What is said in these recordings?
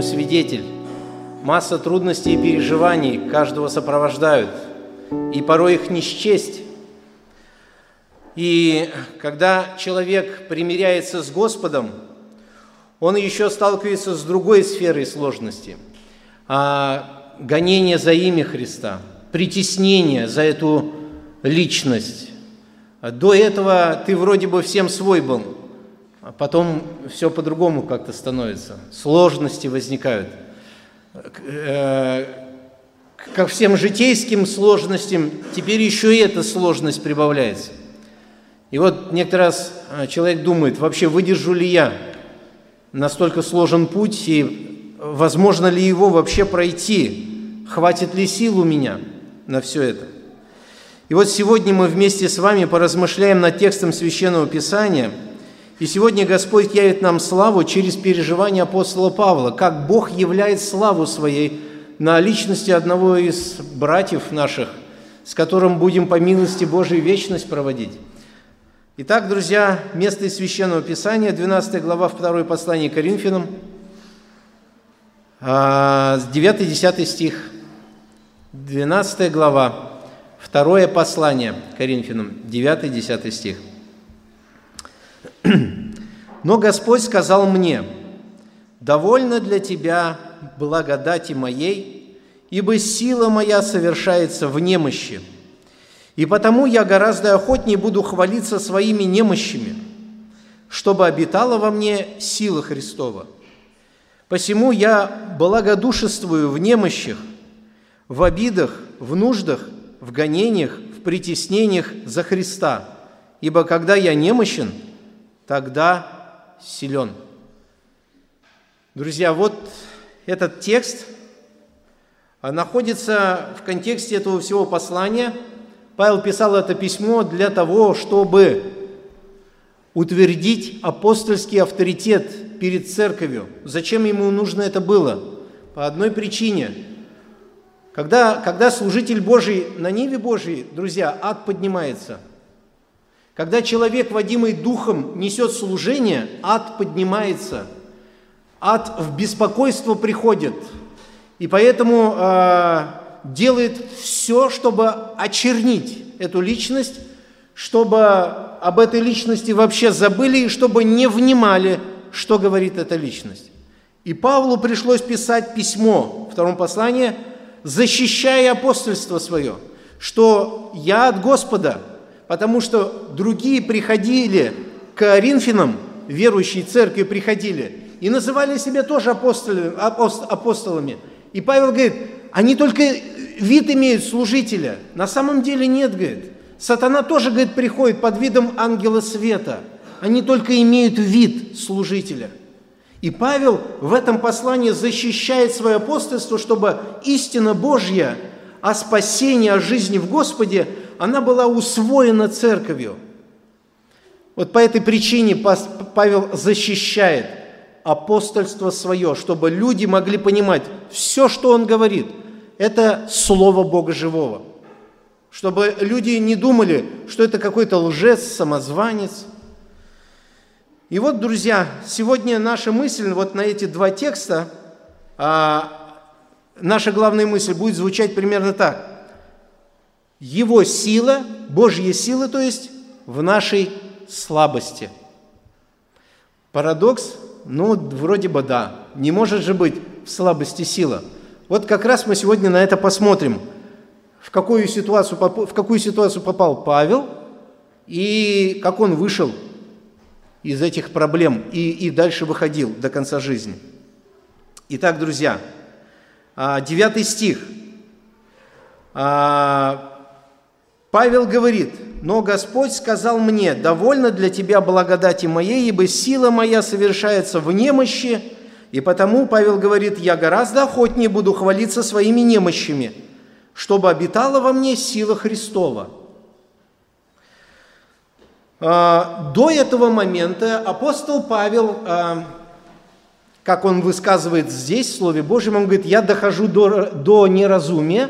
этому свидетель. Масса трудностей и переживаний каждого сопровождают. И порой их не счесть. И когда человек примиряется с Господом, он еще сталкивается с другой сферой сложности. А гонение за имя Христа, притеснение за эту личность. До этого ты вроде бы всем свой был, а потом все по-другому как-то становится. Сложности возникают. Э, ко всем житейским сложностям теперь еще и эта сложность прибавляется. И вот некоторый раз э, человек думает, вообще выдержу ли я настолько сложен путь, и возможно ли его вообще пройти, хватит ли сил у меня на все это. И вот сегодня мы вместе с вами поразмышляем над текстом Священного Писания, и сегодня Господь явит нам славу через переживание апостола Павла, как Бог являет славу своей на личности одного из братьев наших, с которым будем по милости Божией вечность проводить. Итак, друзья, место из Священного Писания, 12 глава 2 послания Коринфянам, 9-10 а, стих, 12 глава, второе послание Коринфянам, 9-10 стих. «Но Господь сказал мне, «Довольно для тебя благодати моей, ибо сила моя совершается в немощи». И потому я гораздо охотнее буду хвалиться своими немощами, чтобы обитала во мне сила Христова. Посему я благодушествую в немощах, в обидах, в нуждах, в гонениях, в притеснениях за Христа, ибо когда я немощен, тогда силен. Друзья, вот этот текст находится в контексте этого всего послания – Павел писал это письмо для того, чтобы утвердить апостольский авторитет перед церковью. Зачем ему нужно это было? По одной причине. Когда, когда служитель Божий на Ниве Божьей, друзья, ад поднимается. Когда человек, водимый Духом, несет служение, ад поднимается. Ад в беспокойство приходит. И поэтому э, делает все, чтобы очернить эту личность, чтобы об этой личности вообще забыли и чтобы не внимали, что говорит эта личность. И Павлу пришлось писать письмо, в втором послании, защищая апостольство свое, что я от Господа, потому что другие приходили к Коринфянам, верующие церкви приходили, и называли себя тоже апостолами, апостолами. И Павел говорит, они только вид имеют служителя. На самом деле нет, говорит. Сатана тоже, говорит, приходит под видом ангела света. Они только имеют вид служителя. И Павел в этом послании защищает свое апостольство, чтобы истина Божья о спасении, о жизни в Господе, она была усвоена церковью. Вот по этой причине Павел защищает апостольство свое, чтобы люди могли понимать все, что он говорит – это Слово Бога Живого. Чтобы люди не думали, что это какой-то лжец, самозванец. И вот, друзья, сегодня наша мысль вот на эти два текста, а, наша главная мысль будет звучать примерно так. Его сила, Божья сила, то есть, в нашей слабости. Парадокс? Ну, вроде бы да. Не может же быть в слабости сила – вот как раз мы сегодня на это посмотрим, в какую ситуацию, в какую ситуацию попал Павел и как он вышел из этих проблем и, и дальше выходил до конца жизни. Итак, друзья, 9 а, стих. Павел говорит, «Но Господь сказал мне, довольно для тебя благодати моей, ибо сила моя совершается в немощи, и потому Павел говорит, я гораздо охотнее буду хвалиться своими немощами, чтобы обитала во мне сила Христова. А, до этого момента апостол Павел, а, как он высказывает здесь, в Слове Божьем, он говорит, я дохожу до, до неразумия,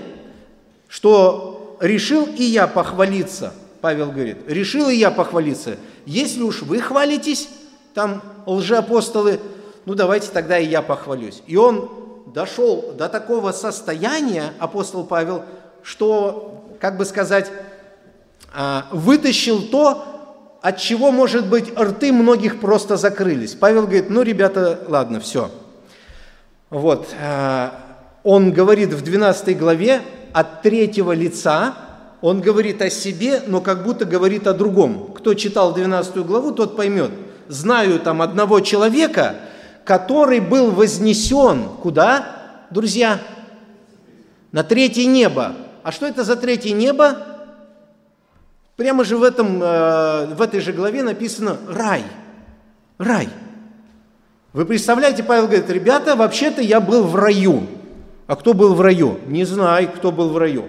что решил и я похвалиться, Павел говорит, решил и я похвалиться. Если уж вы хвалитесь, там лжеапостолы, ну давайте тогда и я похвалюсь. И он дошел до такого состояния, апостол Павел, что, как бы сказать, а, вытащил то, от чего, может быть, рты многих просто закрылись. Павел говорит, ну, ребята, ладно, все. Вот. А, он говорит в 12 главе от третьего лица, он говорит о себе, но как будто говорит о другом. Кто читал 12 главу, тот поймет. Знаю там одного человека, который был вознесен куда, друзья? На третье небо. А что это за третье небо? Прямо же в, этом, э, в этой же главе написано «рай». Рай. Вы представляете, Павел говорит, ребята, вообще-то я был в раю. А кто был в раю? Не знаю, кто был в раю.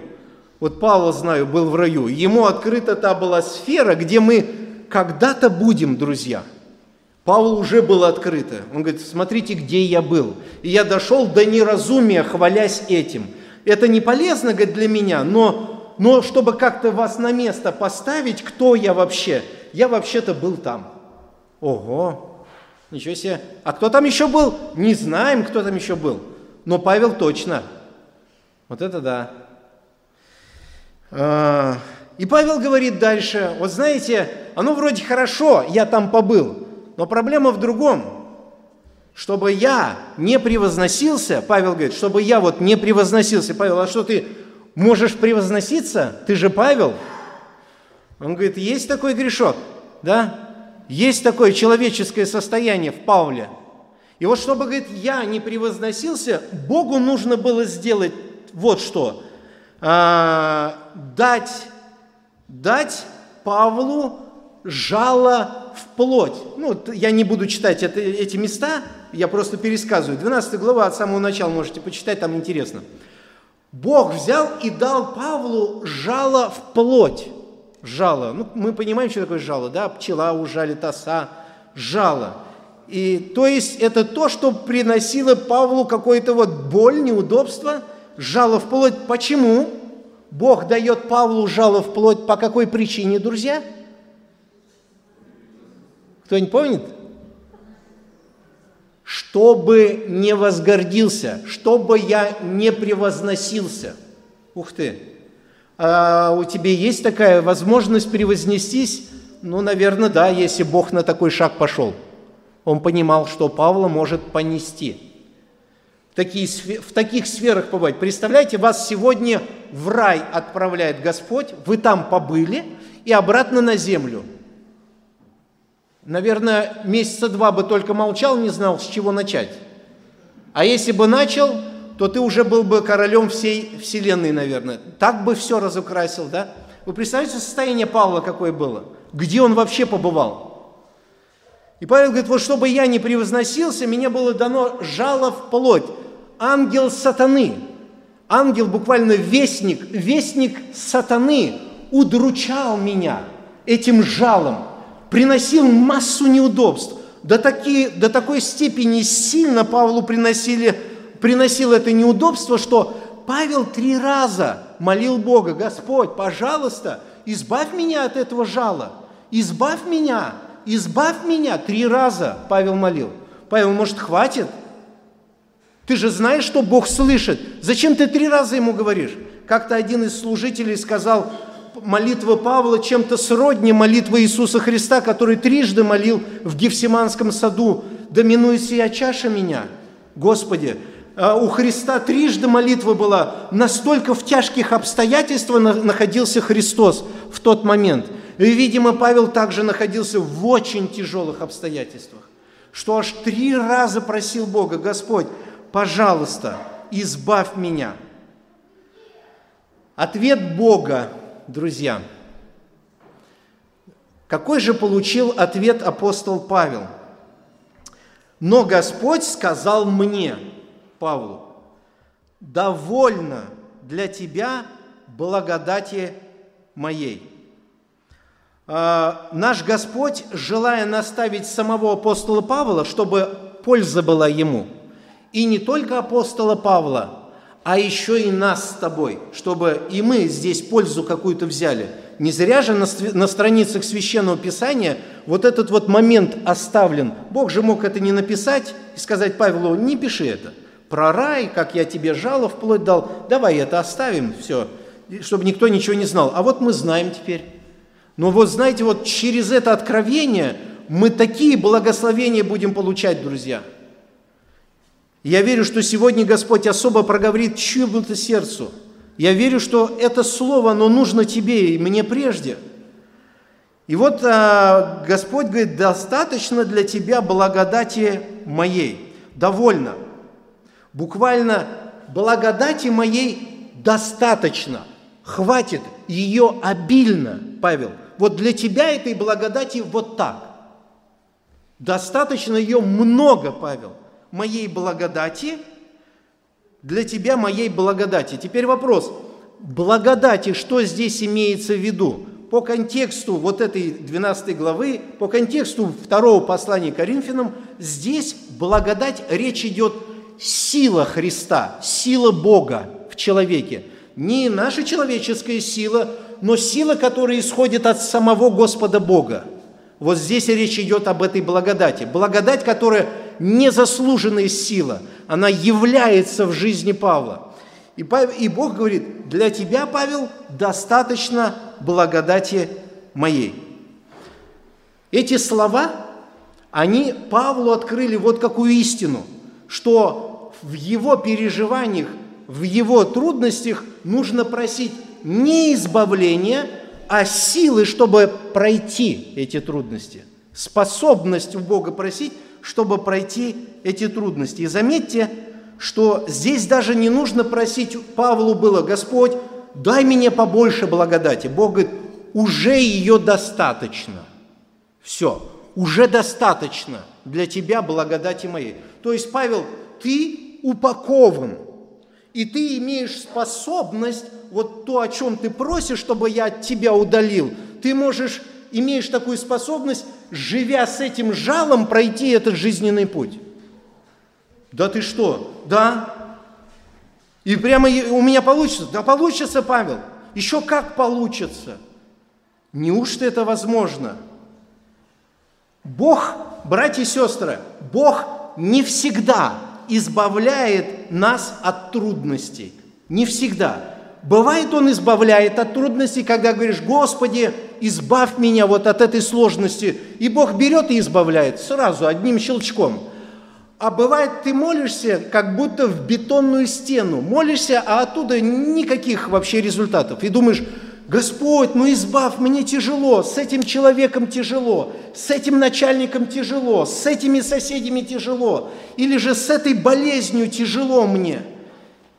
Вот Павел, знаю, был в раю. Ему открыта та была сфера, где мы когда-то будем, друзья. Павел уже был открыто. Он говорит, смотрите, где я был. И я дошел до неразумия, хвалясь этим. Это не полезно, говорит, для меня, но, но чтобы как-то вас на место поставить, кто я вообще? Я вообще-то был там. Ого, ничего себе. А кто там еще был? Не знаем, кто там еще был. Но Павел точно. Вот это да. А, и Павел говорит дальше, вот знаете, оно вроде хорошо, я там побыл, но проблема в другом. Чтобы я не превозносился, Павел говорит, чтобы я вот не превозносился. Павел, а что ты можешь превозноситься? Ты же Павел. Он говорит, есть такой грешок, да? Есть такое человеческое состояние в Павле. И вот чтобы, говорит, я не превозносился, Богу нужно было сделать вот что – а, дать, дать Павлу жало в плоть. Ну, я не буду читать это, эти места, я просто пересказываю. 12 глава от самого начала можете почитать, там интересно. Бог взял и дал Павлу жало в плоть. Жало. Ну, мы понимаем, что такое жало, да? Пчела ужалит, оса, жало. И то есть это то, что приносило Павлу какое-то вот боль, неудобство – жало в плоть. Почему? Бог дает Павлу жало в плоть по какой причине, друзья? Кто-нибудь помнит? Чтобы не возгордился, чтобы я не превозносился. Ух ты! А у тебя есть такая возможность превознестись? Ну, наверное, да, если Бог на такой шаг пошел. Он понимал, что Павла может понести – такие, в таких сферах побывать. Представляете, вас сегодня в рай отправляет Господь, вы там побыли и обратно на землю. Наверное, месяца два бы только молчал, не знал, с чего начать. А если бы начал, то ты уже был бы королем всей вселенной, наверное. Так бы все разукрасил, да? Вы представляете состояние Павла какое было? Где он вообще побывал? И Павел говорит, вот чтобы я не превозносился, мне было дано жало в плоть ангел сатаны. Ангел буквально вестник, вестник сатаны удручал меня этим жалом, приносил массу неудобств. До, такие, до такой степени сильно Павлу приносили, приносил это неудобство, что Павел три раза молил Бога, Господь, пожалуйста, избавь меня от этого жала, избавь меня, избавь меня. Три раза Павел молил. Павел, может, хватит? Ты же знаешь, что Бог слышит. Зачем ты три раза ему говоришь? Как-то один из служителей сказал, молитва Павла чем-то сродни молитвы Иисуса Христа, который трижды молил в Гефсиманском саду, «Доминуй сия чаша меня». Господи, а у Христа трижды молитва была, настолько в тяжких обстоятельствах находился Христос в тот момент. И, видимо, Павел также находился в очень тяжелых обстоятельствах, что аж три раза просил Бога, Господь, пожалуйста, избавь меня. Ответ Бога, друзья. Какой же получил ответ апостол Павел? Но Господь сказал мне, Павлу, довольно для тебя благодати моей. А, наш Господь, желая наставить самого апостола Павла, чтобы польза была ему – и не только апостола Павла, а еще и нас с тобой, чтобы и мы здесь пользу какую-то взяли. не зря же на, на страницах Священного Писания вот этот вот момент оставлен. Бог же мог это не написать и сказать Павелу, не пиши это. Про рай, как я тебе жало вплоть дал, давай это оставим, все, чтобы никто ничего не знал. А вот мы знаем теперь. Но вот знаете, вот через это откровение мы такие благословения будем получать, друзья. Я верю, что сегодня Господь особо проговорит чью-то сердцу – я верю, что это слово, оно нужно тебе и мне прежде. И вот а, Господь говорит, достаточно для тебя благодати моей. Довольно. Буквально благодати моей достаточно. Хватит ее обильно, Павел. Вот для тебя этой благодати вот так. Достаточно ее много, Павел. Моей благодати – для тебя моей благодати. Теперь вопрос. Благодати, что здесь имеется в виду? По контексту вот этой 12 главы, по контексту второго послания Коринфянам, здесь благодать, речь идет сила Христа, сила Бога в человеке. Не наша человеческая сила, но сила, которая исходит от самого Господа Бога. Вот здесь речь идет об этой благодати. Благодать, которая незаслуженная сила – она является в жизни Павла. И, и Бог говорит, для тебя, Павел, достаточно благодати моей. Эти слова, они Павлу открыли вот какую истину, что в его переживаниях, в его трудностях нужно просить не избавления, а силы, чтобы пройти эти трудности. Способность у Бога просить, чтобы пройти эти трудности. И заметьте, что здесь даже не нужно просить Павлу было, Господь, дай мне побольше благодати. Бог говорит, уже ее достаточно. Все, уже достаточно для тебя благодати моей. То есть, Павел, ты упакован, и ты имеешь способность, вот то, о чем ты просишь, чтобы я от тебя удалил, ты можешь, имеешь такую способность, живя с этим жалом, пройти этот жизненный путь. Да ты что? Да. И прямо у меня получится. Да получится, Павел. Еще как получится. Неужто это возможно? Бог, братья и сестры, Бог не всегда избавляет нас от трудностей. Не всегда. Бывает, Он избавляет от трудностей, когда говоришь, Господи, избавь меня вот от этой сложности. И Бог берет и избавляет сразу, одним щелчком – а бывает, ты молишься, как будто в бетонную стену. Молишься, а оттуда никаких вообще результатов. И думаешь, Господь, ну избавь, мне тяжело, с этим человеком тяжело, с этим начальником тяжело, с этими соседями тяжело, или же с этой болезнью тяжело мне,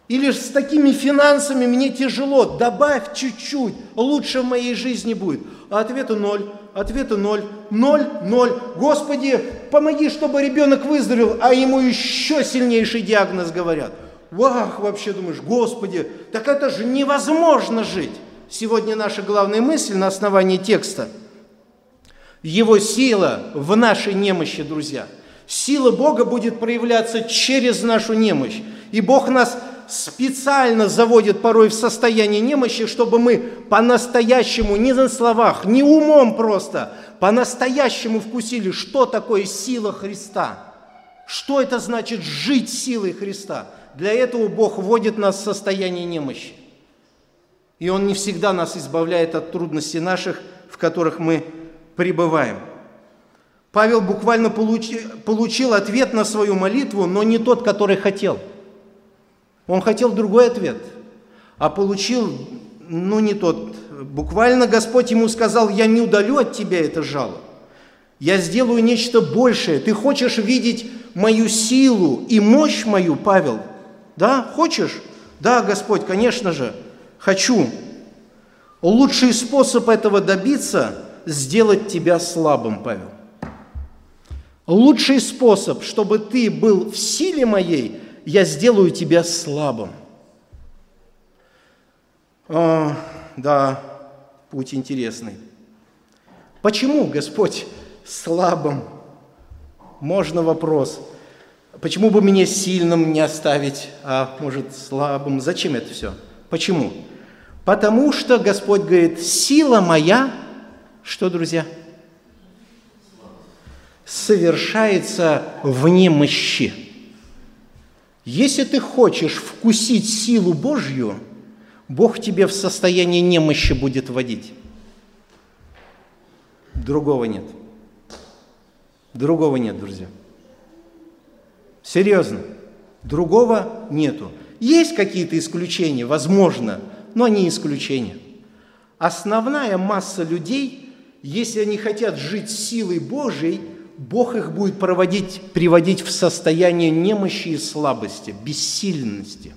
или же с такими финансами мне тяжело, добавь чуть-чуть, лучше в моей жизни будет. А ответа ноль. Ответа ноль. Ноль, ноль. Господи, помоги, чтобы ребенок выздоровел, а ему еще сильнейший диагноз говорят. Вах, вообще думаешь, Господи, так это же невозможно жить. Сегодня наша главная мысль на основании текста. Его сила в нашей немощи, друзья. Сила Бога будет проявляться через нашу немощь. И Бог нас специально заводит порой в состояние немощи, чтобы мы по-настоящему, не на словах, не умом просто, по-настоящему вкусили, что такое сила Христа. Что это значит жить силой Христа? Для этого Бог вводит нас в состояние немощи. И Он не всегда нас избавляет от трудностей наших, в которых мы пребываем. Павел буквально получи, получил ответ на свою молитву, но не тот, который хотел – он хотел другой ответ, а получил, ну, не тот. Буквально Господь ему сказал, я не удалю от тебя это жало. Я сделаю нечто большее. Ты хочешь видеть мою силу и мощь мою, Павел? Да, хочешь? Да, Господь, конечно же, хочу. Лучший способ этого добиться – сделать тебя слабым, Павел. Лучший способ, чтобы ты был в силе моей, я сделаю тебя слабым. О, да, путь интересный. Почему, Господь, слабым? Можно вопрос. Почему бы мне сильным не оставить, а может слабым? Зачем это все? Почему? Потому что Господь говорит, сила моя, что, друзья? Совершается в немощи. Если ты хочешь вкусить силу Божью, Бог тебе в состоянии немощи будет вводить. Другого нет. Другого нет, друзья. Серьезно. Другого нету. Есть какие-то исключения, возможно, но они исключения. Основная масса людей, если они хотят жить силой Божией, Бог их будет проводить, приводить в состояние немощи и слабости, бессильности.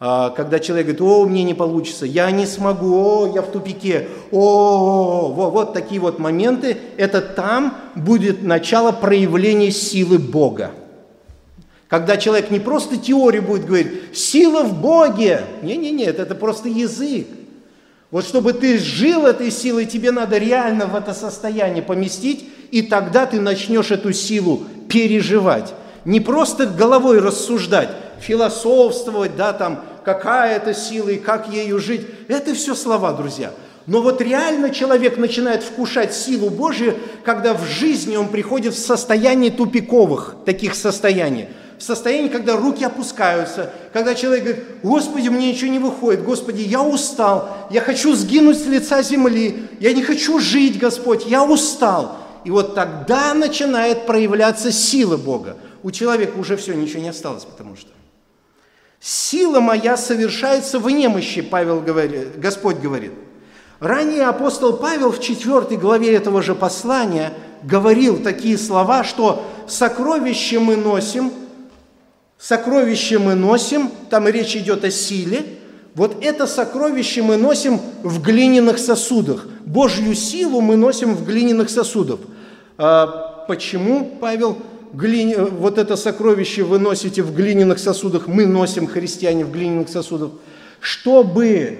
А, когда человек говорит, о, мне не получится, я не смогу, о, я в тупике, о, о, вот такие вот моменты, это там будет начало проявления силы Бога. Когда человек не просто теорию будет говорить, сила в Боге. Не-не-не, это просто язык. Вот чтобы ты жил этой силой, тебе надо реально в это состояние поместить, и тогда ты начнешь эту силу переживать. Не просто головой рассуждать, философствовать, да, там, какая это сила и как ею жить. Это все слова, друзья. Но вот реально человек начинает вкушать силу Божию, когда в жизни он приходит в состояние тупиковых таких состояний – в состоянии, когда руки опускаются, когда человек говорит, Господи, мне ничего не выходит, Господи, я устал, я хочу сгинуть с лица земли, я не хочу жить, Господь, я устал. И вот тогда начинает проявляться сила Бога. У человека уже все, ничего не осталось, потому что сила моя совершается в немощи, Павел говорит, Господь говорит. Ранее апостол Павел в 4 главе этого же послания говорил такие слова, что сокровища мы носим – Сокровище мы носим, там речь идет о силе. Вот это сокровище мы носим в глиняных сосудах. Божью силу мы носим в глиняных сосудах. А почему, Павел, глини... вот это сокровище вы носите в глиняных сосудах, мы носим, христиане, в глиняных сосудах? Чтобы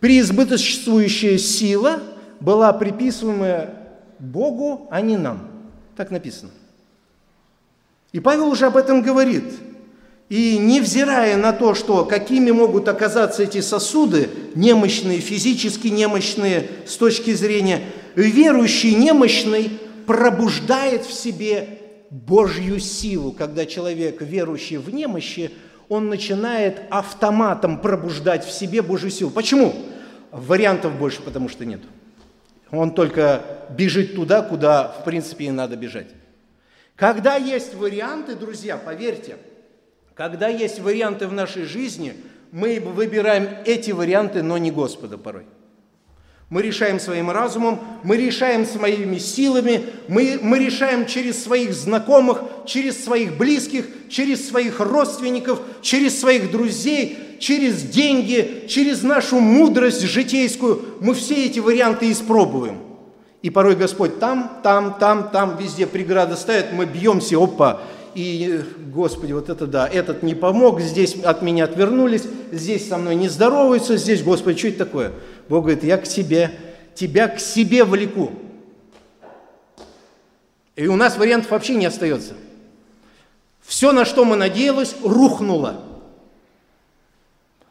преизбыточествующая сила была приписываемая Богу, а не нам. Так написано. И Павел уже об этом говорит – и невзирая на то, что какими могут оказаться эти сосуды, немощные, физически немощные с точки зрения, верующий немощный пробуждает в себе Божью силу. Когда человек, верующий в немощи, он начинает автоматом пробуждать в себе Божью силу. Почему? Вариантов больше, потому что нет. Он только бежит туда, куда, в принципе, и надо бежать. Когда есть варианты, друзья, поверьте – когда есть варианты в нашей жизни, мы выбираем эти варианты, но не Господа порой. Мы решаем своим разумом, мы решаем своими силами, мы, мы решаем через своих знакомых, через своих близких, через своих родственников, через своих друзей, через деньги, через нашу мудрость житейскую. Мы все эти варианты испробуем. И порой Господь там, там, там, там, везде преграды ставит, мы бьемся, опа, и, Господи, вот это да, этот не помог, здесь от меня отвернулись, здесь со мной не здороваются, здесь, Господи, что это такое? Бог говорит, я к себе, тебя к себе влеку. И у нас вариантов вообще не остается. Все, на что мы надеялись, рухнуло.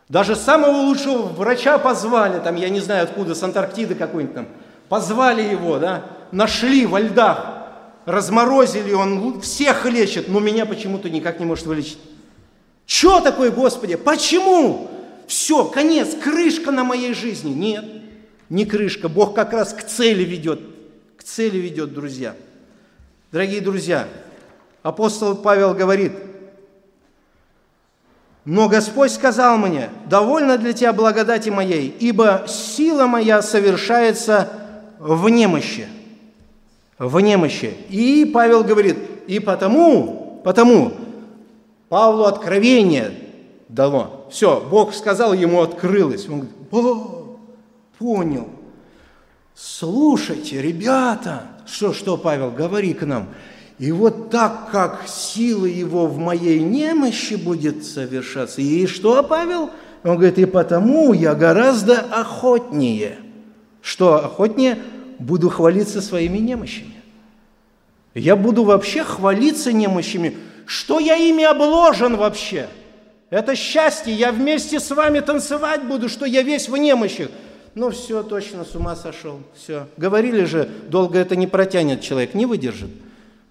Даже самого лучшего врача позвали, там, я не знаю откуда, с Антарктиды какой-нибудь там, позвали его, да, нашли во льдах, разморозили, он всех лечит, но меня почему-то никак не может вылечить. Что такое, Господи? Почему? Все, конец, крышка на моей жизни. Нет, не крышка. Бог как раз к цели ведет. К цели ведет, друзья. Дорогие друзья, апостол Павел говорит, но Господь сказал мне, довольно для тебя благодати моей, ибо сила моя совершается в немощи в немощи. И Павел говорит, и потому, потому Павлу откровение дало. Все, Бог сказал, ему открылось. Он говорит, о, понял. Слушайте, ребята, что, что, Павел, говори к нам. И вот так как сила его в моей немощи будет совершаться. И что, Павел? Он говорит, и потому я гораздо охотнее. Что охотнее? Буду хвалиться своими немощами. Я буду вообще хвалиться немощами. Что я ими обложен вообще? Это счастье, я вместе с вами танцевать буду, что я весь в немощах. Ну все, точно, с ума сошел, все. Говорили же, долго это не протянет человек, не выдержит.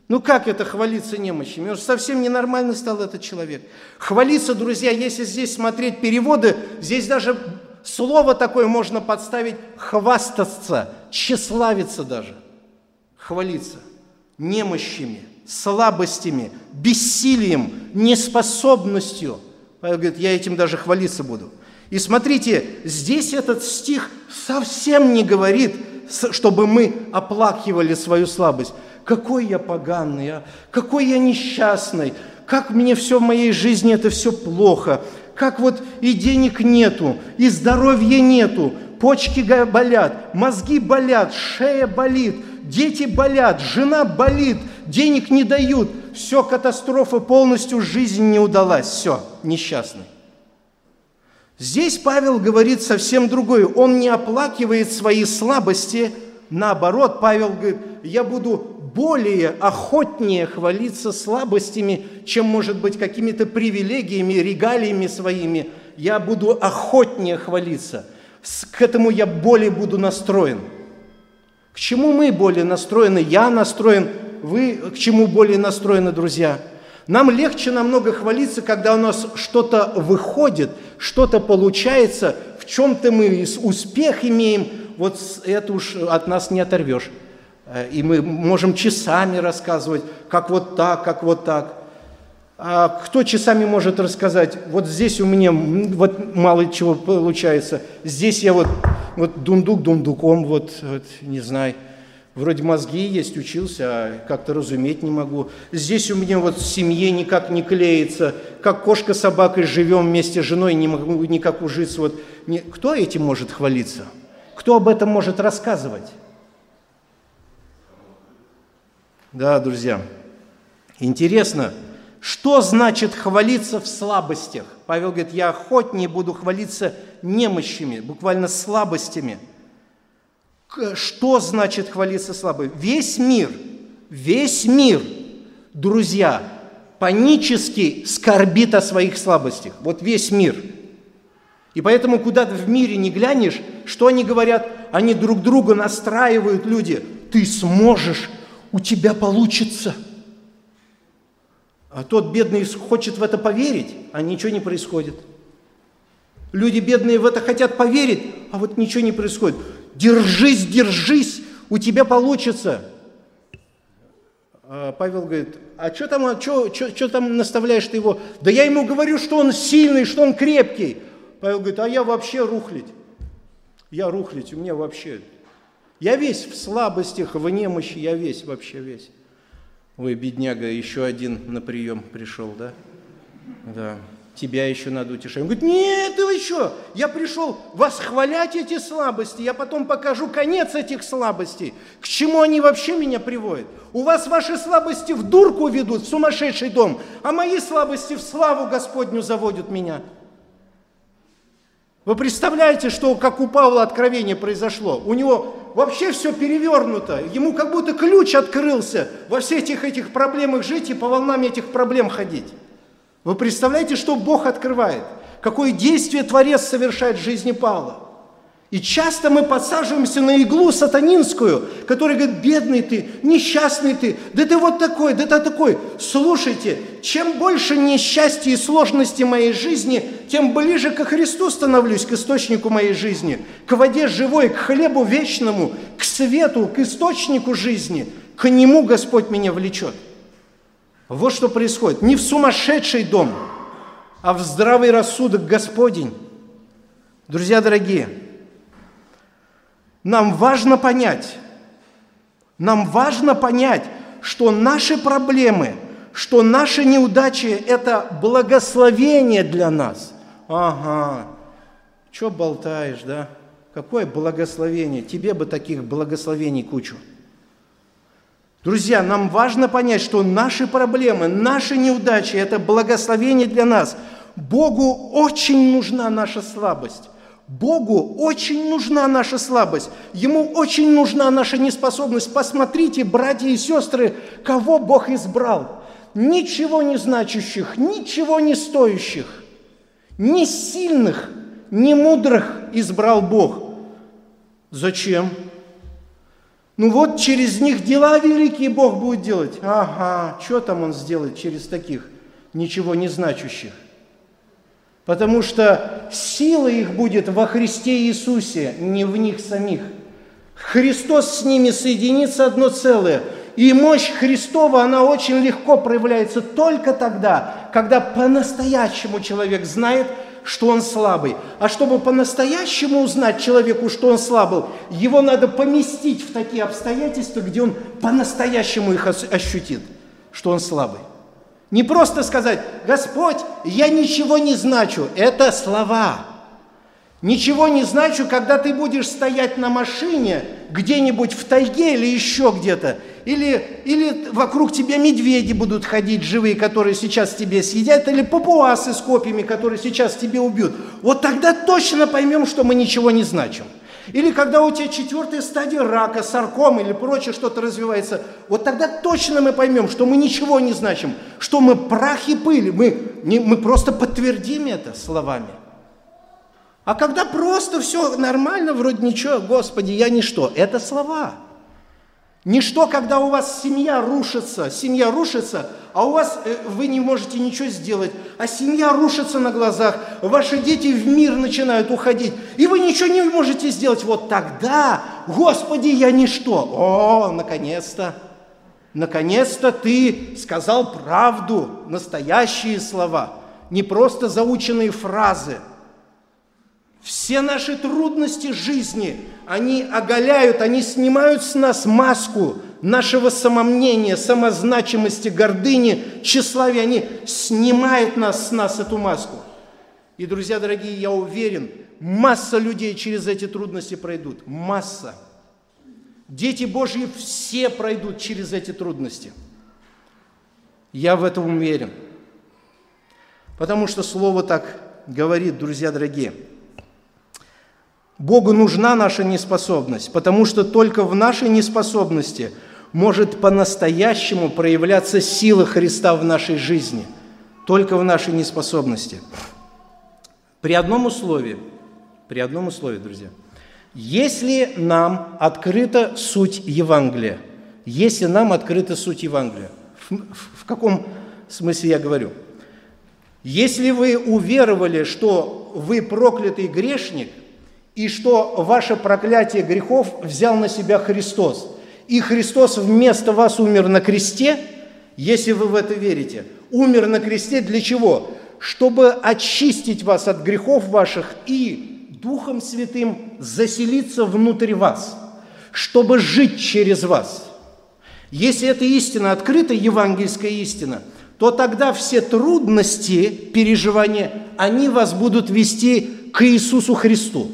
Ну как это хвалиться немощами? Он совсем ненормально стал этот человек. Хвалиться, друзья, если здесь смотреть переводы, здесь даже слово такое можно подставить хвастаться, тщеславиться даже. Хвалиться немощами, слабостями, бессилием, неспособностью. Павел говорит, я этим даже хвалиться буду. И смотрите, здесь этот стих совсем не говорит, чтобы мы оплакивали свою слабость какой я поганый, а? какой я несчастный, как мне все в моей жизни это все плохо, как вот и денег нету, и здоровья нету, почки болят, мозги болят, шея болит, дети болят, жена болит, денег не дают, все, катастрофа полностью, жизнь не удалась, все, несчастный. Здесь Павел говорит совсем другое. Он не оплакивает свои слабости, наоборот, Павел говорит, я буду более охотнее хвалиться слабостями, чем, может быть, какими-то привилегиями, регалиями своими. Я буду охотнее хвалиться. К этому я более буду настроен. К чему мы более настроены? Я настроен. Вы к чему более настроены, друзья? Нам легче намного хвалиться, когда у нас что-то выходит, что-то получается, в чем-то мы успех имеем. Вот это уж от нас не оторвешь. И мы можем часами рассказывать, как вот так, как вот так. А кто часами может рассказать, вот здесь у меня вот мало чего получается, здесь я вот, вот дундук дундуком, вот, вот не знаю, вроде мозги есть, учился, а как-то разуметь не могу. Здесь у меня вот в семье никак не клеится, как кошка с собакой живем вместе с женой, не могу никак ужиться. Вот. Кто этим может хвалиться? Кто об этом может рассказывать? Да, друзья. Интересно, что значит хвалиться в слабостях? Павел говорит, я охотнее буду хвалиться немощами, буквально слабостями. Что значит хвалиться слабым? Весь мир, весь мир, друзья, панически скорбит о своих слабостях. Вот весь мир. И поэтому куда ты в мире не глянешь, что они говорят? Они друг друга настраивают, люди. Ты сможешь, у тебя получится. А тот бедный хочет в это поверить, а ничего не происходит. Люди бедные в это хотят поверить, а вот ничего не происходит. Держись, держись, у тебя получится. А Павел говорит, а что там, а что, что там наставляешь ты его? Да я ему говорю, что он сильный, что он крепкий. Павел говорит, а я вообще рухлить. Я рухлить, у меня вообще я весь в слабостях, в немощи, я весь, вообще весь. Ой, бедняга, еще один на прием пришел, да? Да. Тебя еще надо утешать. Он говорит, нет, ты еще, я пришел восхвалять эти слабости, я потом покажу конец этих слабостей. К чему они вообще меня приводят? У вас ваши слабости в дурку ведут, в сумасшедший дом, а мои слабости в славу Господню заводят меня. Вы представляете, что как у Павла откровение произошло? У него вообще все перевернуто. Ему как будто ключ открылся во всех этих, этих проблемах жить и по волнам этих проблем ходить. Вы представляете, что Бог открывает? Какое действие Творец совершает в жизни Павла? И часто мы подсаживаемся на иглу сатанинскую, которая говорит, бедный ты, несчастный ты, да ты вот такой, да ты такой. Слушайте, чем больше несчастья и сложности моей жизни, тем ближе ко Христу становлюсь, к источнику моей жизни, к воде живой, к хлебу вечному, к свету, к источнику жизни. К Нему Господь меня влечет. Вот что происходит. Не в сумасшедший дом, а в здравый рассудок Господень. Друзья дорогие, нам важно понять, нам важно понять, что наши проблемы, что наши неудачи – это благословение для нас. Ага, что болтаешь, да? Какое благословение? Тебе бы таких благословений кучу. Друзья, нам важно понять, что наши проблемы, наши неудачи – это благословение для нас. Богу очень нужна наша слабость. Богу очень нужна наша слабость, Ему очень нужна наша неспособность. Посмотрите, братья и сестры, кого Бог избрал. Ничего не значащих, ничего не стоящих. Не сильных, не мудрых избрал Бог. Зачем? Ну вот через них дела великие Бог будет делать. Ага, что там Он сделает через таких ничего не значащих? Потому что сила их будет во Христе Иисусе, не в них самих. Христос с ними соединится одно целое. И мощь Христова, она очень легко проявляется только тогда, когда по-настоящему человек знает, что он слабый. А чтобы по-настоящему узнать человеку, что он слабый, его надо поместить в такие обстоятельства, где он по-настоящему их ощутит, что он слабый. Не просто сказать, Господь, я ничего не значу. Это слова. Ничего не значу, когда ты будешь стоять на машине где-нибудь в тайге или еще где-то, или, или вокруг тебя медведи будут ходить живые, которые сейчас тебе съедят, или папуасы с копьями, которые сейчас тебе убьют. Вот тогда точно поймем, что мы ничего не значим. Или когда у тебя четвертая стадия рака, сарком или прочее что-то развивается, вот тогда точно мы поймем, что мы ничего не значим, что мы прах и пыль, мы, не, мы просто подтвердим это словами. А когда просто все нормально, вроде ничего, Господи, я ничто, это слова – Ничто, когда у вас семья рушится, семья рушится, а у вас э, вы не можете ничего сделать, а семья рушится на глазах, ваши дети в мир начинают уходить, и вы ничего не можете сделать. Вот тогда, Господи, я ничто. О, наконец-то, наконец-то ты сказал правду, настоящие слова, не просто заученные фразы – все наши трудности жизни, они оголяют, они снимают с нас маску нашего самомнения, самозначимости, гордыни, тщеславия. Они снимают нас с нас эту маску. И, друзья дорогие, я уверен, масса людей через эти трудности пройдут. Масса. Дети Божьи все пройдут через эти трудности. Я в этом уверен. Потому что Слово так говорит, друзья дорогие – Богу нужна наша неспособность, потому что только в нашей неспособности может по-настоящему проявляться сила Христа в нашей жизни. Только в нашей неспособности. При одном условии, при одном условии, друзья, если нам открыта суть Евангелия, если нам открыта суть Евангелия, в, в, в каком смысле я говорю? Если вы уверовали, что вы проклятый грешник – и что ваше проклятие грехов взял на себя Христос. И Христос вместо вас умер на кресте, если вы в это верите. Умер на кресте для чего? Чтобы очистить вас от грехов ваших и Духом Святым заселиться внутрь вас, чтобы жить через вас. Если эта истина открыта, евангельская истина, то тогда все трудности переживания, они вас будут вести к Иисусу Христу –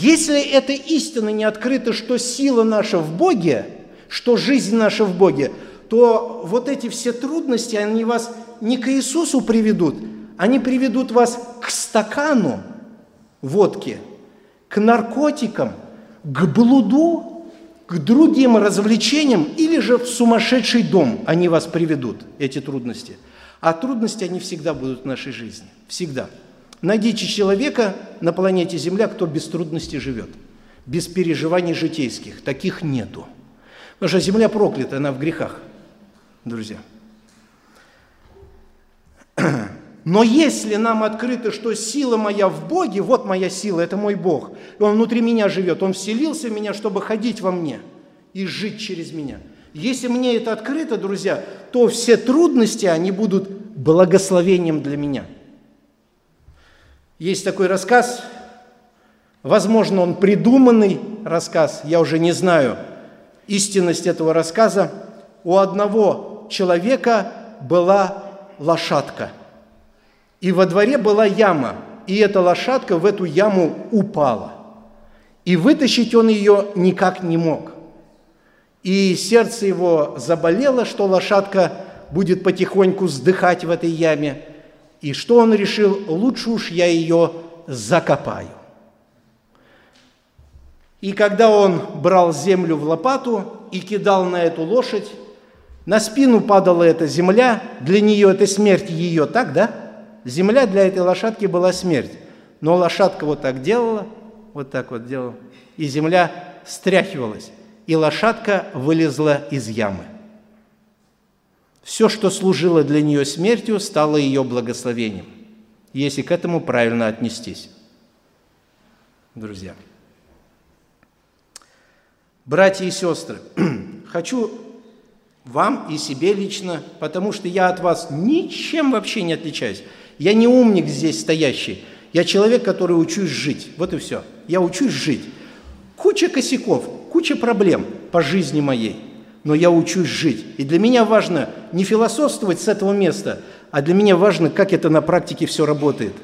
если эта истина не открыта, что сила наша в Боге, что жизнь наша в Боге, то вот эти все трудности, они вас не к Иисусу приведут, они приведут вас к стакану водки, к наркотикам, к блуду, к другим развлечениям или же в сумасшедший дом они вас приведут, эти трудности. А трудности, они всегда будут в нашей жизни. Всегда. Найдите человека на планете Земля, кто без трудностей живет, без переживаний житейских. Таких нету. Потому что Земля проклята, она в грехах, друзья. Но если нам открыто, что сила моя в Боге, вот моя сила, это мой Бог, Он внутри меня живет, Он вселился в меня, чтобы ходить во мне и жить через меня. Если мне это открыто, друзья, то все трудности, они будут благословением для меня – есть такой рассказ, возможно, он придуманный рассказ, я уже не знаю истинность этого рассказа. У одного человека была лошадка, и во дворе была яма, и эта лошадка в эту яму упала. И вытащить он ее никак не мог. И сердце его заболело, что лошадка будет потихоньку сдыхать в этой яме – и что он решил? Лучше уж я ее закопаю. И когда он брал землю в лопату и кидал на эту лошадь, на спину падала эта земля, для нее это смерть ее, так, да? Земля для этой лошадки была смерть. Но лошадка вот так делала, вот так вот делала, и земля стряхивалась, и лошадка вылезла из ямы. Все, что служило для нее смертью, стало ее благословением, если к этому правильно отнестись. Друзья. Братья и сестры, хочу вам и себе лично, потому что я от вас ничем вообще не отличаюсь. Я не умник здесь стоящий, я человек, который учусь жить. Вот и все. Я учусь жить. Куча косяков, куча проблем по жизни моей, но я учусь жить. И для меня важно не философствовать с этого места, а для меня важно, как это на практике все работает.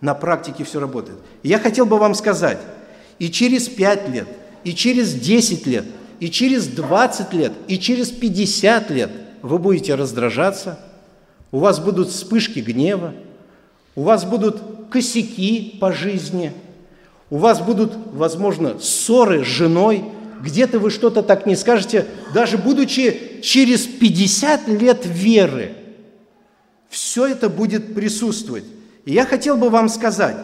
На практике все работает. И я хотел бы вам сказать, и через пять лет, и через 10 лет, и через 20 лет, и через 50 лет вы будете раздражаться, у вас будут вспышки гнева, у вас будут косяки по жизни, у вас будут, возможно, ссоры с женой, где-то вы что-то так не скажете, даже будучи через 50 лет веры, все это будет присутствовать. И я хотел бы вам сказать,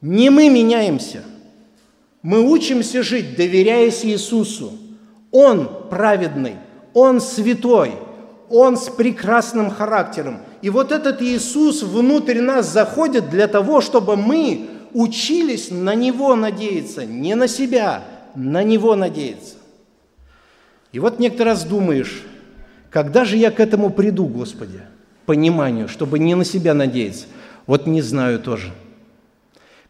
не мы меняемся, мы учимся жить, доверяясь Иисусу. Он праведный, Он святой, Он с прекрасным характером. И вот этот Иисус внутрь нас заходит для того, чтобы мы учились на Него надеяться, не на себя, на Него надеяться. И вот некоторый раз думаешь, когда же я к этому приду, Господи, пониманию, чтобы не на себя надеяться? Вот не знаю тоже.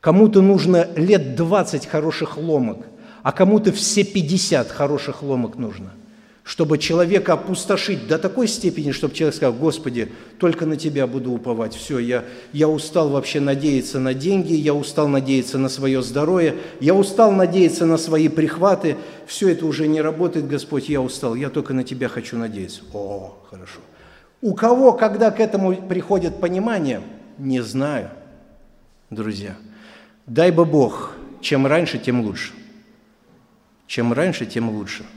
Кому-то нужно лет 20 хороших ломок, а кому-то все 50 хороших ломок нужно – чтобы человека опустошить до такой степени, чтобы человек сказал, Господи, только на Тебя буду уповать, все, я, я устал вообще надеяться на деньги, я устал надеяться на свое здоровье, я устал надеяться на свои прихваты, все это уже не работает, Господь, я устал, я только на Тебя хочу надеяться. О, хорошо. У кого, когда к этому приходит понимание, не знаю, друзья. Дай бы Бог, чем раньше, тем лучше. Чем раньше, тем лучше –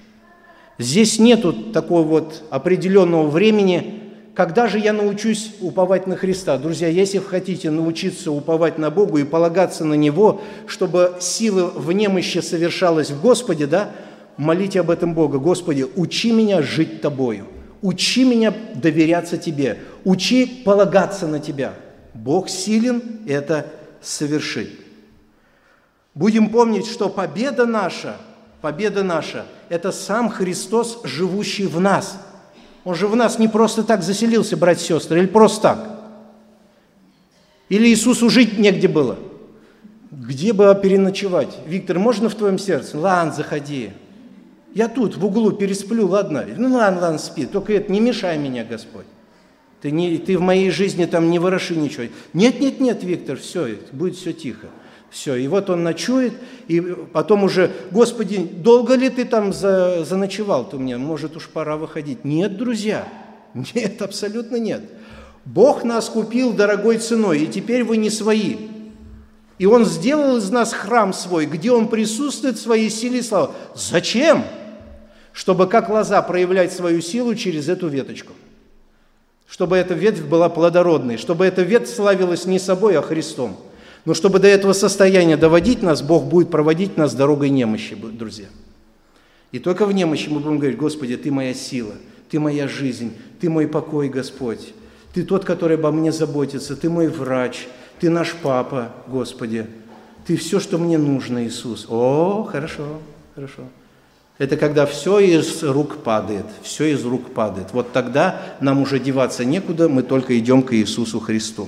Здесь нету такого вот определенного времени, когда же я научусь уповать на Христа. Друзья, если вы хотите научиться уповать на Бога и полагаться на Него, чтобы сила в немощи совершалась в Господе, да, молите об этом Бога. Господи, учи меня жить Тобою, учи меня доверяться Тебе, учи полагаться на Тебя. Бог силен это совершить. Будем помнить, что победа наша – Победа наша – это сам Христос, живущий в нас. Он же в нас не просто так заселился, братья и сестры, или просто так. Или Иисусу жить негде было. Где бы переночевать? Виктор, можно в твоем сердце? Ладно, заходи. Я тут, в углу, пересплю, ладно? Ну ладно, ладно, спи, только это не мешай меня, Господь. Ты, не, ты в моей жизни там не вороши ничего. Нет, нет, нет, Виктор, все, будет все тихо. Все, и вот он ночует, и потом уже, Господи, долго ли ты там за, заночевал ты у меня? Может, уж пора выходить. Нет, друзья, нет, абсолютно нет. Бог нас купил дорогой ценой, и теперь вы не свои. И Он сделал из нас храм свой, где Он присутствует в своей силе и славе. Зачем? Чтобы как лоза проявлять свою силу через эту веточку. Чтобы эта ветвь была плодородной, чтобы эта ветвь славилась не собой, а Христом – но чтобы до этого состояния доводить нас, Бог будет проводить нас дорогой немощи, друзья. И только в немощи мы будем говорить, Господи, Ты моя сила, Ты моя жизнь, Ты мой покой, Господь. Ты тот, который обо мне заботится, Ты мой врач, Ты наш папа, Господи. Ты все, что мне нужно, Иисус. О, хорошо, хорошо. Это когда все из рук падает, все из рук падает. Вот тогда нам уже деваться некуда, мы только идем к Иисусу Христу.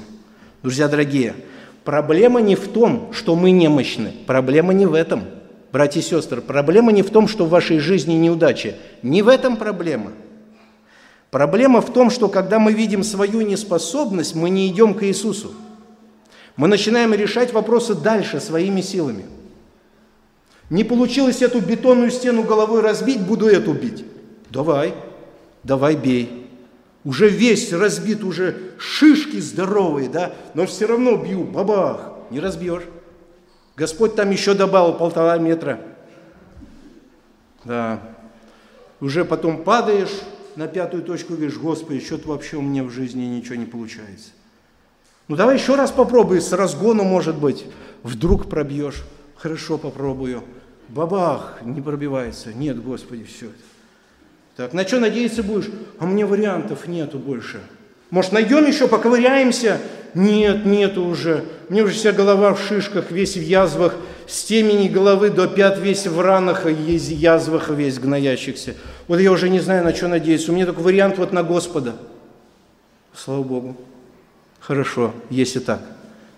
Друзья дорогие, Проблема не в том, что мы немощны. Проблема не в этом. Братья и сестры, проблема не в том, что в вашей жизни неудача. Не в этом проблема. Проблема в том, что когда мы видим свою неспособность, мы не идем к Иисусу. Мы начинаем решать вопросы дальше своими силами. Не получилось эту бетонную стену головой разбить, буду эту бить. Давай, давай бей уже весь разбит, уже шишки здоровые, да, но все равно бью, бабах, не разбьешь. Господь там еще добавил полтора метра. Да. Уже потом падаешь, на пятую точку говоришь, Господи, что-то вообще у меня в жизни ничего не получается. Ну давай еще раз попробуй, с разгону, может быть, вдруг пробьешь. Хорошо, попробую. Бабах, не пробивается. Нет, Господи, все это. Так, на что надеяться будешь? А мне вариантов нету больше. Может, найдем еще, поковыряемся? Нет, нету уже. Мне уже вся голова в шишках, весь в язвах, с темени головы до пят весь в ранах, есть язвах весь гноящихся. Вот я уже не знаю, на что надеяться. У меня только вариант вот на Господа. Слава Богу. Хорошо, если так.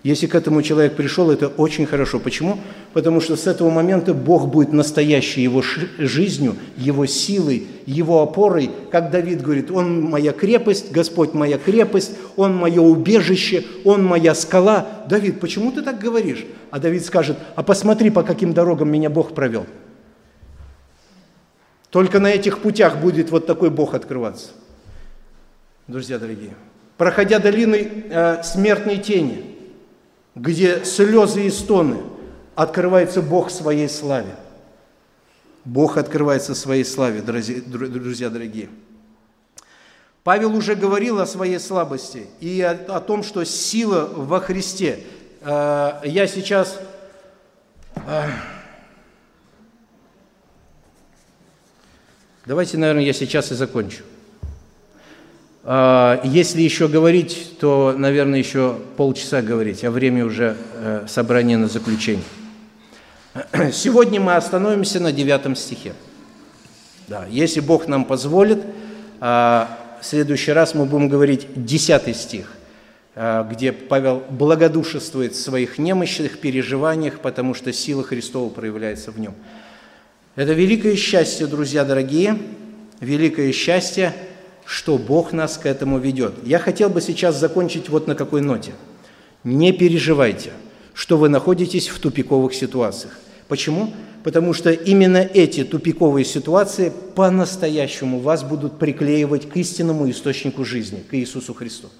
Если к этому человек пришел, это очень хорошо. Почему? Потому что с этого момента Бог будет настоящей его жизнью, его силой, его опорой. Как Давид говорит, Он моя крепость, Господь моя крепость, Он мое убежище, Он моя скала. Давид, почему ты так говоришь? А Давид скажет, а посмотри, по каким дорогам меня Бог провел. Только на этих путях будет вот такой Бог открываться. Друзья дорогие, проходя долины э, смертной тени – где слезы и стоны, открывается Бог в своей славе. Бог открывается в своей славе, друзья дорогие. Павел уже говорил о своей слабости и о, о том, что сила во Христе. Э, я сейчас... Э, давайте, наверное, я сейчас и закончу. А, если еще говорить, то, наверное, еще полчаса говорить, а время уже э, собрания на заключение. Сегодня мы остановимся на девятом стихе. Да, если Бог нам позволит, а, в следующий раз мы будем говорить десятый стих, а, где Павел благодушествует в своих немощных переживаниях, потому что сила Христова проявляется в нем. Это великое счастье, друзья дорогие, великое счастье – что Бог нас к этому ведет. Я хотел бы сейчас закончить вот на какой ноте. Не переживайте, что вы находитесь в тупиковых ситуациях. Почему? Потому что именно эти тупиковые ситуации по-настоящему вас будут приклеивать к истинному источнику жизни, к Иисусу Христу.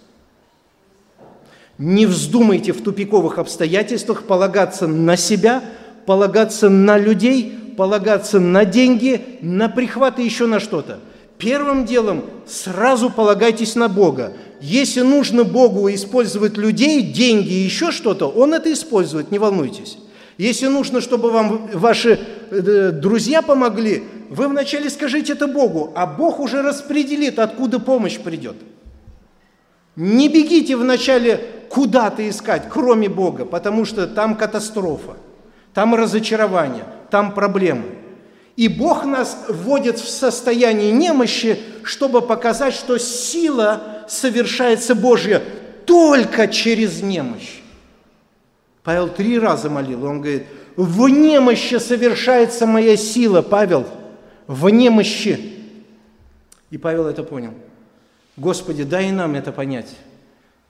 Не вздумайте в тупиковых обстоятельствах полагаться на себя, полагаться на людей, полагаться на деньги, на прихваты еще на что-то – Первым делом сразу полагайтесь на Бога. Если нужно Богу использовать людей, деньги и еще что-то, Он это использует, не волнуйтесь. Если нужно, чтобы вам ваши э, друзья помогли, вы вначале скажите это Богу, а Бог уже распределит, откуда помощь придет. Не бегите вначале куда-то искать, кроме Бога, потому что там катастрофа, там разочарование, там проблемы – и Бог нас вводит в состояние немощи, чтобы показать, что сила совершается Божья только через немощь. Павел три раза молил, он говорит, в немощи совершается моя сила, Павел, в немощи. И Павел это понял. Господи, дай нам это понять.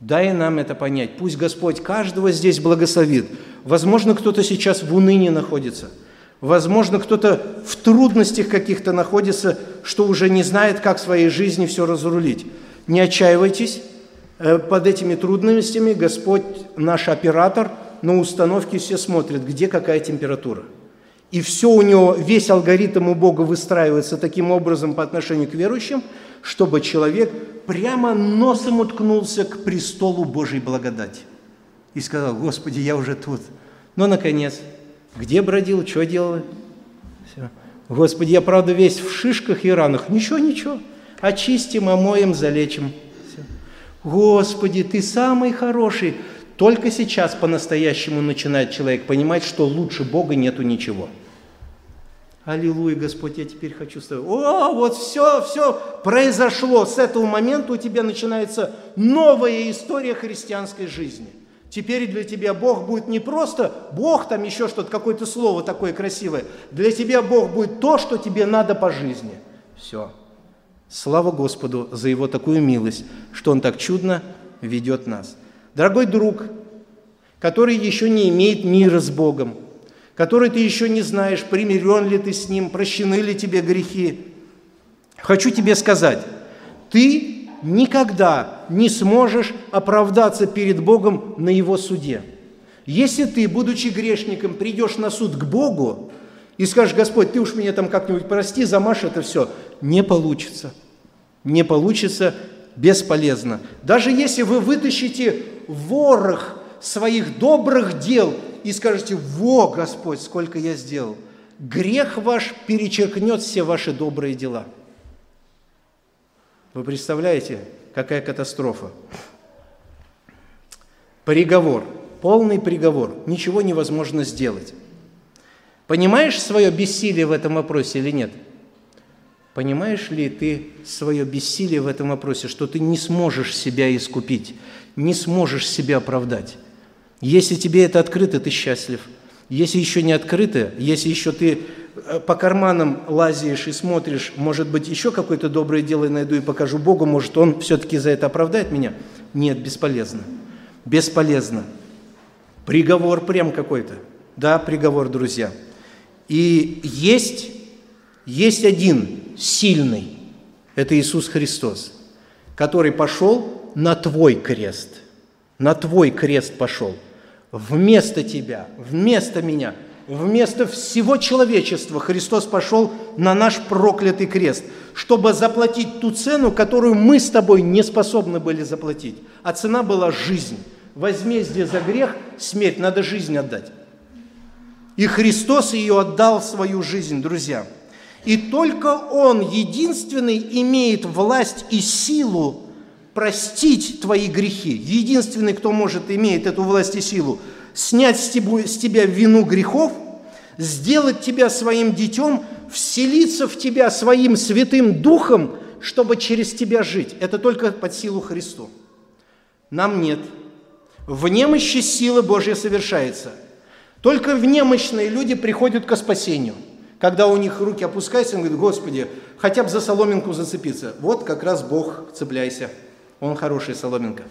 Дай нам это понять. Пусть Господь каждого здесь благословит. Возможно, кто-то сейчас в унынии находится – Возможно, кто-то в трудностях каких-то находится, что уже не знает, как в своей жизни все разрулить. Не отчаивайтесь. Э, под этими трудностями Господь, наш оператор, на установке все смотрит, где какая температура. И все у него, весь алгоритм у Бога выстраивается таким образом по отношению к верующим, чтобы человек прямо носом уткнулся к престолу Божьей благодати. И сказал, Господи, я уже тут. Но, наконец, где бродил, что делал? Все. Господи, я правда весь в шишках и ранах. Ничего, ничего. Очистим, омоем, залечим. Все. Господи, Ты самый хороший. Только сейчас по-настоящему начинает человек понимать, что лучше Бога нету ничего. Аллилуйя, Господь, я теперь хочу с тобой. О, вот все, все произошло. С этого момента у тебя начинается новая история христианской жизни – Теперь для тебя Бог будет не просто Бог, там еще что-то, какое-то слово такое красивое. Для тебя Бог будет то, что тебе надо по жизни. Все. Слава Господу за Его такую милость, что Он так чудно ведет нас. Дорогой друг, который еще не имеет мира с Богом, который ты еще не знаешь, примирен ли ты с Ним, прощены ли тебе грехи, хочу тебе сказать, ты никогда не сможешь оправдаться перед Богом на Его суде. Если ты, будучи грешником, придешь на суд к Богу и скажешь, Господь, ты уж меня там как-нибудь прости, замажь это все, не получится. Не получится бесполезно. Даже если вы вытащите ворох своих добрых дел и скажете, «Во, Господь, сколько я сделал!» Грех ваш перечеркнет все ваши добрые дела. Вы представляете, какая катастрофа? Приговор, полный приговор, ничего невозможно сделать. Понимаешь свое бессилие в этом вопросе или нет? Понимаешь ли ты свое бессилие в этом вопросе, что ты не сможешь себя искупить, не сможешь себя оправдать? Если тебе это открыто, ты счастлив. Если еще не открыто, если еще ты по карманам лазишь и смотришь, может быть, еще какое-то доброе дело найду и покажу Богу, может, Он все-таки за это оправдает меня? Нет, бесполезно. Бесполезно. Приговор прям какой-то. Да, приговор, друзья. И есть, есть один сильный, это Иисус Христос, который пошел на твой крест. На твой крест пошел. Вместо тебя, вместо меня, вместо всего человечества Христос пошел на наш проклятый крест, чтобы заплатить ту цену, которую мы с тобой не способны были заплатить. А цена была жизнь. Возмездие за грех – смерть, надо жизнь отдать. И Христос ее отдал свою жизнь, друзья. И только Он единственный имеет власть и силу простить твои грехи. Единственный, кто может, имеет эту власть и силу, снять с тебя вину грехов, сделать тебя своим детем, вселиться в тебя своим святым духом, чтобы через тебя жить. Это только под силу Христу. Нам нет. В немощи сила Божья совершается – только в немощные люди приходят к спасению. Когда у них руки опускаются, он говорит, Господи, хотя бы за соломинку зацепиться. Вот как раз Бог, цепляйся. Он хороший соломинка.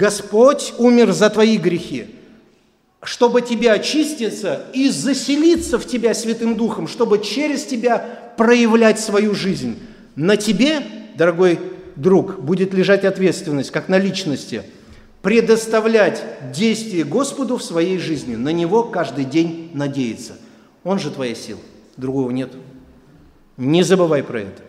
Господь умер за твои грехи, чтобы тебя очиститься и заселиться в тебя Святым Духом, чтобы через тебя проявлять свою жизнь. На тебе, дорогой друг, будет лежать ответственность, как на личности – предоставлять действие Господу в своей жизни, на Него каждый день надеяться. Он же твоя сила, другого нет. Не забывай про это.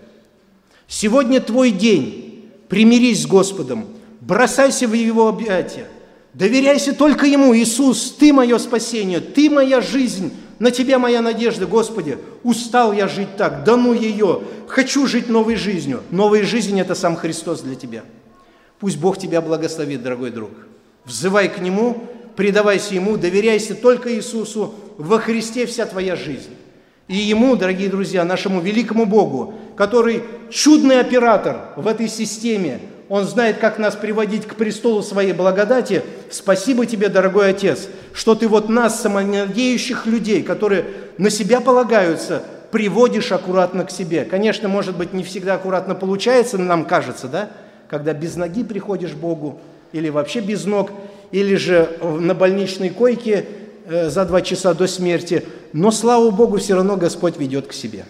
Сегодня твой день. Примирись с Господом, бросайся в Его объятия, доверяйся только Ему. Иисус, Ты мое спасение, Ты моя жизнь, на Тебя моя надежда, Господи. Устал я жить так, да ну ее, хочу жить новой жизнью. Новая жизнь – это сам Христос для тебя – Пусть Бог тебя благословит, дорогой друг. Взывай к Нему, предавайся Ему, доверяйся только Иисусу, во Христе вся твоя жизнь. И Ему, дорогие друзья, нашему великому Богу, который чудный оператор в этой системе, Он знает, как нас приводить к престолу своей благодати. Спасибо тебе, дорогой Отец, что ты вот нас, самонадеющих людей, которые на себя полагаются, приводишь аккуратно к себе. Конечно, может быть, не всегда аккуратно получается, нам кажется, да? когда без ноги приходишь Богу, или вообще без ног, или же на больничной койке э, за два часа до смерти. Но, слава Богу, все равно Господь ведет к себе.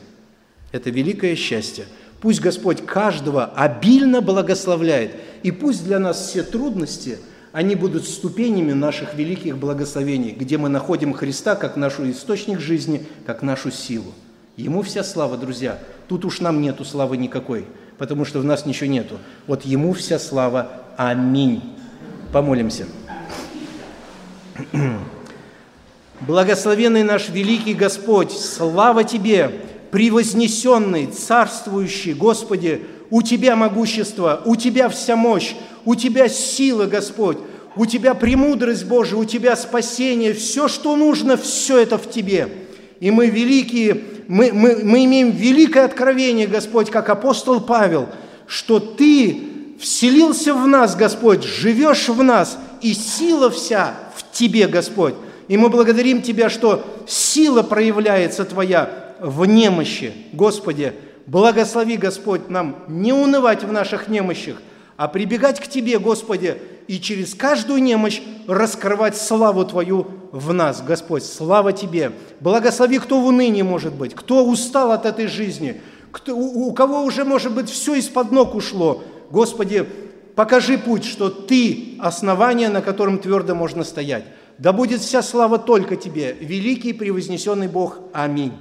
Это великое счастье. Пусть Господь каждого обильно благословляет, и пусть для нас все трудности, они будут ступенями наших великих благословений, где мы находим Христа как нашу источник жизни, как нашу силу. Ему вся слава, друзья. Тут уж нам нету славы никакой – потому что в нас ничего нету. Вот Ему вся слава. Аминь. Помолимся. Благословенный наш великий Господь, слава Тебе, превознесенный, царствующий, Господи, у Тебя могущество, у Тебя вся мощь, у Тебя сила, Господь, у Тебя премудрость Божия, у Тебя спасение, все, что нужно, все это в Тебе. И мы великие мы, мы, мы имеем великое откровение, Господь, как апостол Павел, что Ты вселился в нас, Господь, живешь в нас, и сила вся в Тебе, Господь. И мы благодарим Тебя, что сила проявляется Твоя в немощи. Господи, благослови, Господь, нам не унывать в наших немощах, а прибегать к Тебе, Господи, и через каждую немощь раскрывать славу Твою в нас, Господь. Слава Тебе. Благослови, кто в унынии может быть, кто устал от этой жизни, кто, у, у кого уже, может быть, все из-под ног ушло. Господи, покажи путь, что Ты – основание, на котором твердо можно стоять. Да будет вся слава только Тебе, великий превознесенный Бог. Аминь.